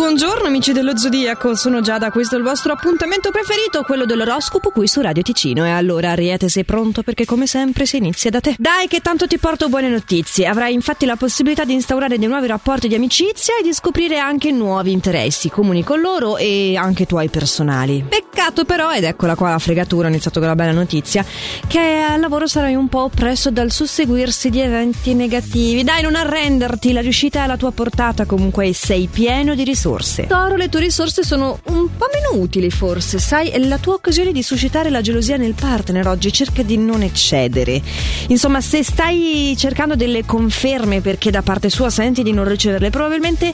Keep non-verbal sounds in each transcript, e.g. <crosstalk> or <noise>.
buongiorno amici dello Zodiaco, sono Giada, questo è il vostro appuntamento preferito, quello dell'oroscopo qui su Radio Ticino. E allora, Ariete, sei pronto? Perché come sempre si inizia da te. Dai che tanto ti porto buone notizie, avrai infatti la possibilità di instaurare dei nuovi rapporti di amicizia e di scoprire anche nuovi interessi comuni con loro e anche tuoi personali. Peccato però, ed eccola qua la fregatura, ho iniziato con la bella notizia, che al lavoro sarai un po' oppresso dal susseguirsi di eventi negativi. Dai, non arrenderti, la riuscita è alla tua portata comunque sei pieno di risorse. Toro, le tue risorse sono un po' meno utili forse, sai, è la tua occasione di suscitare la gelosia nel partner oggi, cerca di non eccedere. Insomma, se stai cercando delle conferme perché da parte sua senti di non riceverle, probabilmente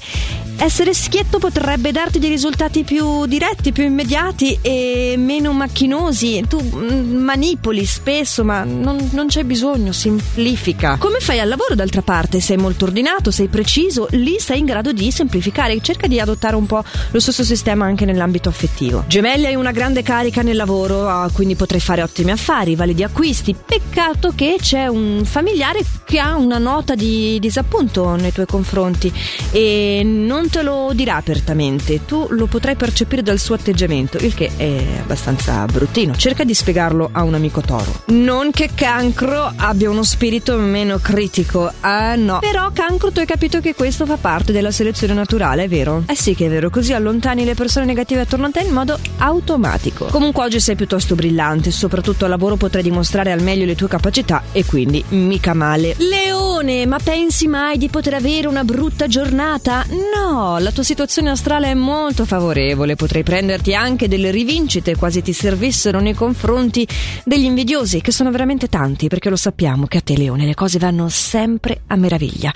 essere schietto potrebbe darti dei risultati più diretti, più immediati e meno macchinosi. Tu mm, manipoli spesso, ma non, non c'è bisogno, semplifica. Come fai al lavoro d'altra parte? Sei molto ordinato, sei preciso, lì sei in grado di semplificare. Cerca di adottare un po' lo stesso sistema anche nell'ambito affettivo. Gemelli hai una grande carica nel lavoro, ah, quindi potrai fare ottimi affari, validi acquisti. Peccato che c'è un familiare che ha una nota di disappunto nei tuoi confronti e non te lo dirà apertamente, tu lo potrai percepire dal suo atteggiamento, il che è abbastanza bruttino. Cerca di spiegarlo a un amico toro. Non che cancro abbia uno spirito meno critico, ah no. Però cancro tu hai capito che questo fa parte della selezione naturale, è vero? Eh sì che è vero, così allontani le persone negative attorno a te in modo automatico. Comunque oggi sei piuttosto brillante, soprattutto al lavoro potrai dimostrare al meglio le tue capacità e quindi mica male. Leone, ma pensi mai di poter avere una brutta giornata? No, la tua situazione astrale è molto favorevole, potrai prenderti anche delle rivincite quasi ti servissero nei confronti degli invidiosi, che sono veramente tanti, perché lo sappiamo che a te Leone le cose vanno sempre a meraviglia.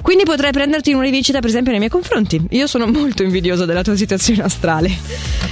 Quindi potrai prenderti una rivincita per esempio nei miei confronti. Io sono molto invidiosa della tua situazione astrale.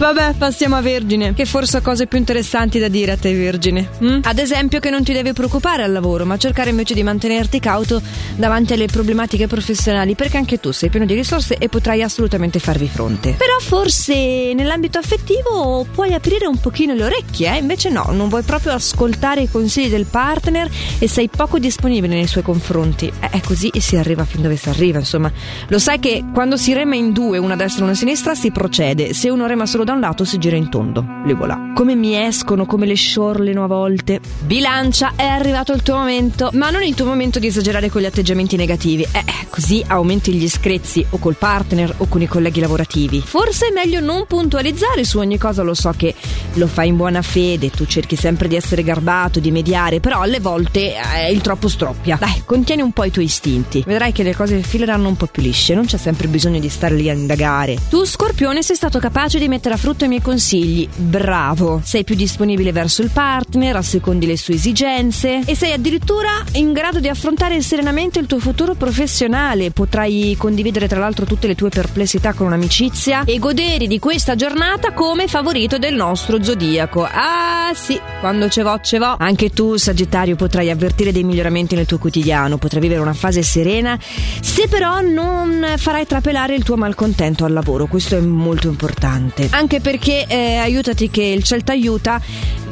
Vabbè, passiamo a Vergine, che forse ha cose più interessanti da dire a te, Vergine. Mm? Ad esempio, che non ti devi preoccupare al lavoro, ma cercare invece di mantenerti cauto davanti alle problematiche professionali, perché anche tu sei pieno di risorse e potrai assolutamente farvi fronte. Però forse nell'ambito affettivo puoi aprire un pochino le orecchie, eh? Invece no, non vuoi proprio ascoltare i consigli del partner e sei poco disponibile nei suoi confronti. Eh, è così e si arriva fin dove si arriva, insomma. Lo sai che quando si rema in due, una a destra e una a sinistra, si procede. Se uno rema solo da un lato si gira in tondo. Le voilà. Come mi escono, come le sciorlino a volte. Bilancia, è arrivato il tuo momento. Ma non il tuo momento di esagerare con gli atteggiamenti negativi. Eh, così aumenti gli screzi o col partner o con i colleghi lavorativi. Forse è meglio non puntualizzare su ogni cosa, lo so che lo fai in buona fede, tu cerchi sempre di essere garbato, di mediare, però alle volte eh, il troppo stroppia. Dai, contieni un po' i tuoi istinti. Vedrai che le cose fileranno un po' più lisce, non c'è sempre bisogno di stare lì a indagare. Tu, Scorpione, sei stato capace di mettere a frutto i miei consigli. Bravo! Sei più disponibile verso il partner, assecondi le sue esigenze e sei addirittura in grado di affrontare serenamente il tuo futuro professionale. Potrai condividere tra l'altro tutte le tue perplessità con un'amicizia e godere di questa giornata come favorito del nostro zodiaco. Ah sì, quando ce vo, ce vo. Anche tu, Sagittario, potrai avvertire dei miglioramenti nel tuo quotidiano, potrai vivere una fase serena, se però non farai trapelare il tuo malcontento al lavoro. Questo è molto importante. Anche perché eh, aiutati che il ciel t'aiuta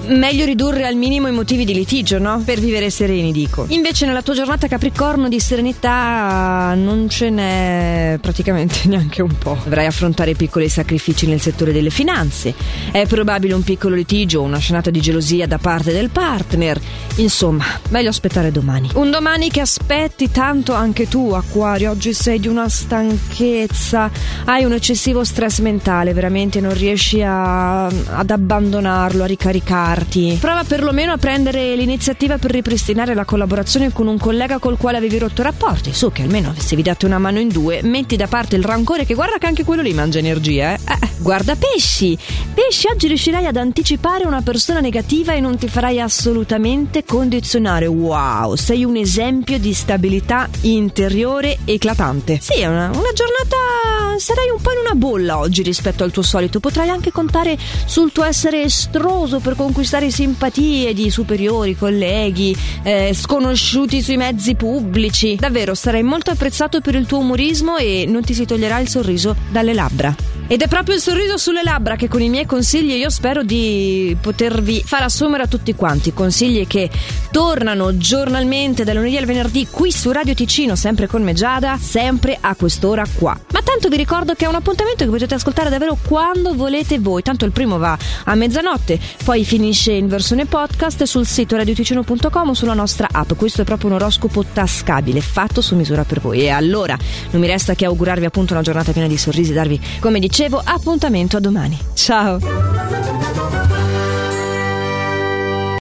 meglio ridurre al minimo i motivi di litigio, no? Per vivere sereni, dico. Invece nella tua giornata Capricorno di serenità non ce n'è praticamente <laughs> neanche un po'. Dovrai affrontare piccoli sacrifici nel settore delle finanze. È probabile un piccolo litigio o una scenata di gelosia da parte del partner. Insomma, meglio aspettare domani. Un domani che aspetti tanto anche tu, Acquario. Oggi sei di una stanchezza. Hai un eccessivo stress mentale, veramente non riesci a, ad abbandonarlo, a ricaricarti. Prova perlomeno a prendere l'iniziativa per ripristinare la collaborazione con un collega col quale avevi rotto rapporti. Su che almeno se vi date una mano in due, metti da parte il rancore che guarda che anche quello lì mangia energia, eh. eh guarda pesci. Pesci oggi riuscirai ad anticipare una persona negativa e non ti farai assolutamente condizionare. Wow, sei un esempio di stabilità interiore eclatante. Sì, è una, una giornata sarai un po' in una bolla oggi rispetto al tuo solito. Potrai anche contare sul tuo essere estroso per conquistare simpatie di superiori, colleghi, eh, sconosciuti sui mezzi pubblici. Davvero, sarai molto apprezzato per il tuo umorismo e non ti si toglierà il sorriso dalle labbra. Ed è proprio il sorriso sulle labbra che con i miei consigli io spero di potervi far assumere a tutti quanti. Consigli che tornano giornalmente dal lunedì al venerdì qui su Radio Ticino, sempre con me Giada, sempre a quest'ora qua. Ma tanto vi ricordo che è un appuntamento che potete ascoltare davvero quando volete voi. Tanto il primo va a mezzanotte, poi finisce in versione podcast sul sito radioticino.com o sulla nostra app. Questo è proprio un oroscopo tascabile, fatto su misura per voi. E allora non mi resta che augurarvi appunto una giornata piena di sorrisi e darvi, come dicevo, appuntamento a domani. Ciao!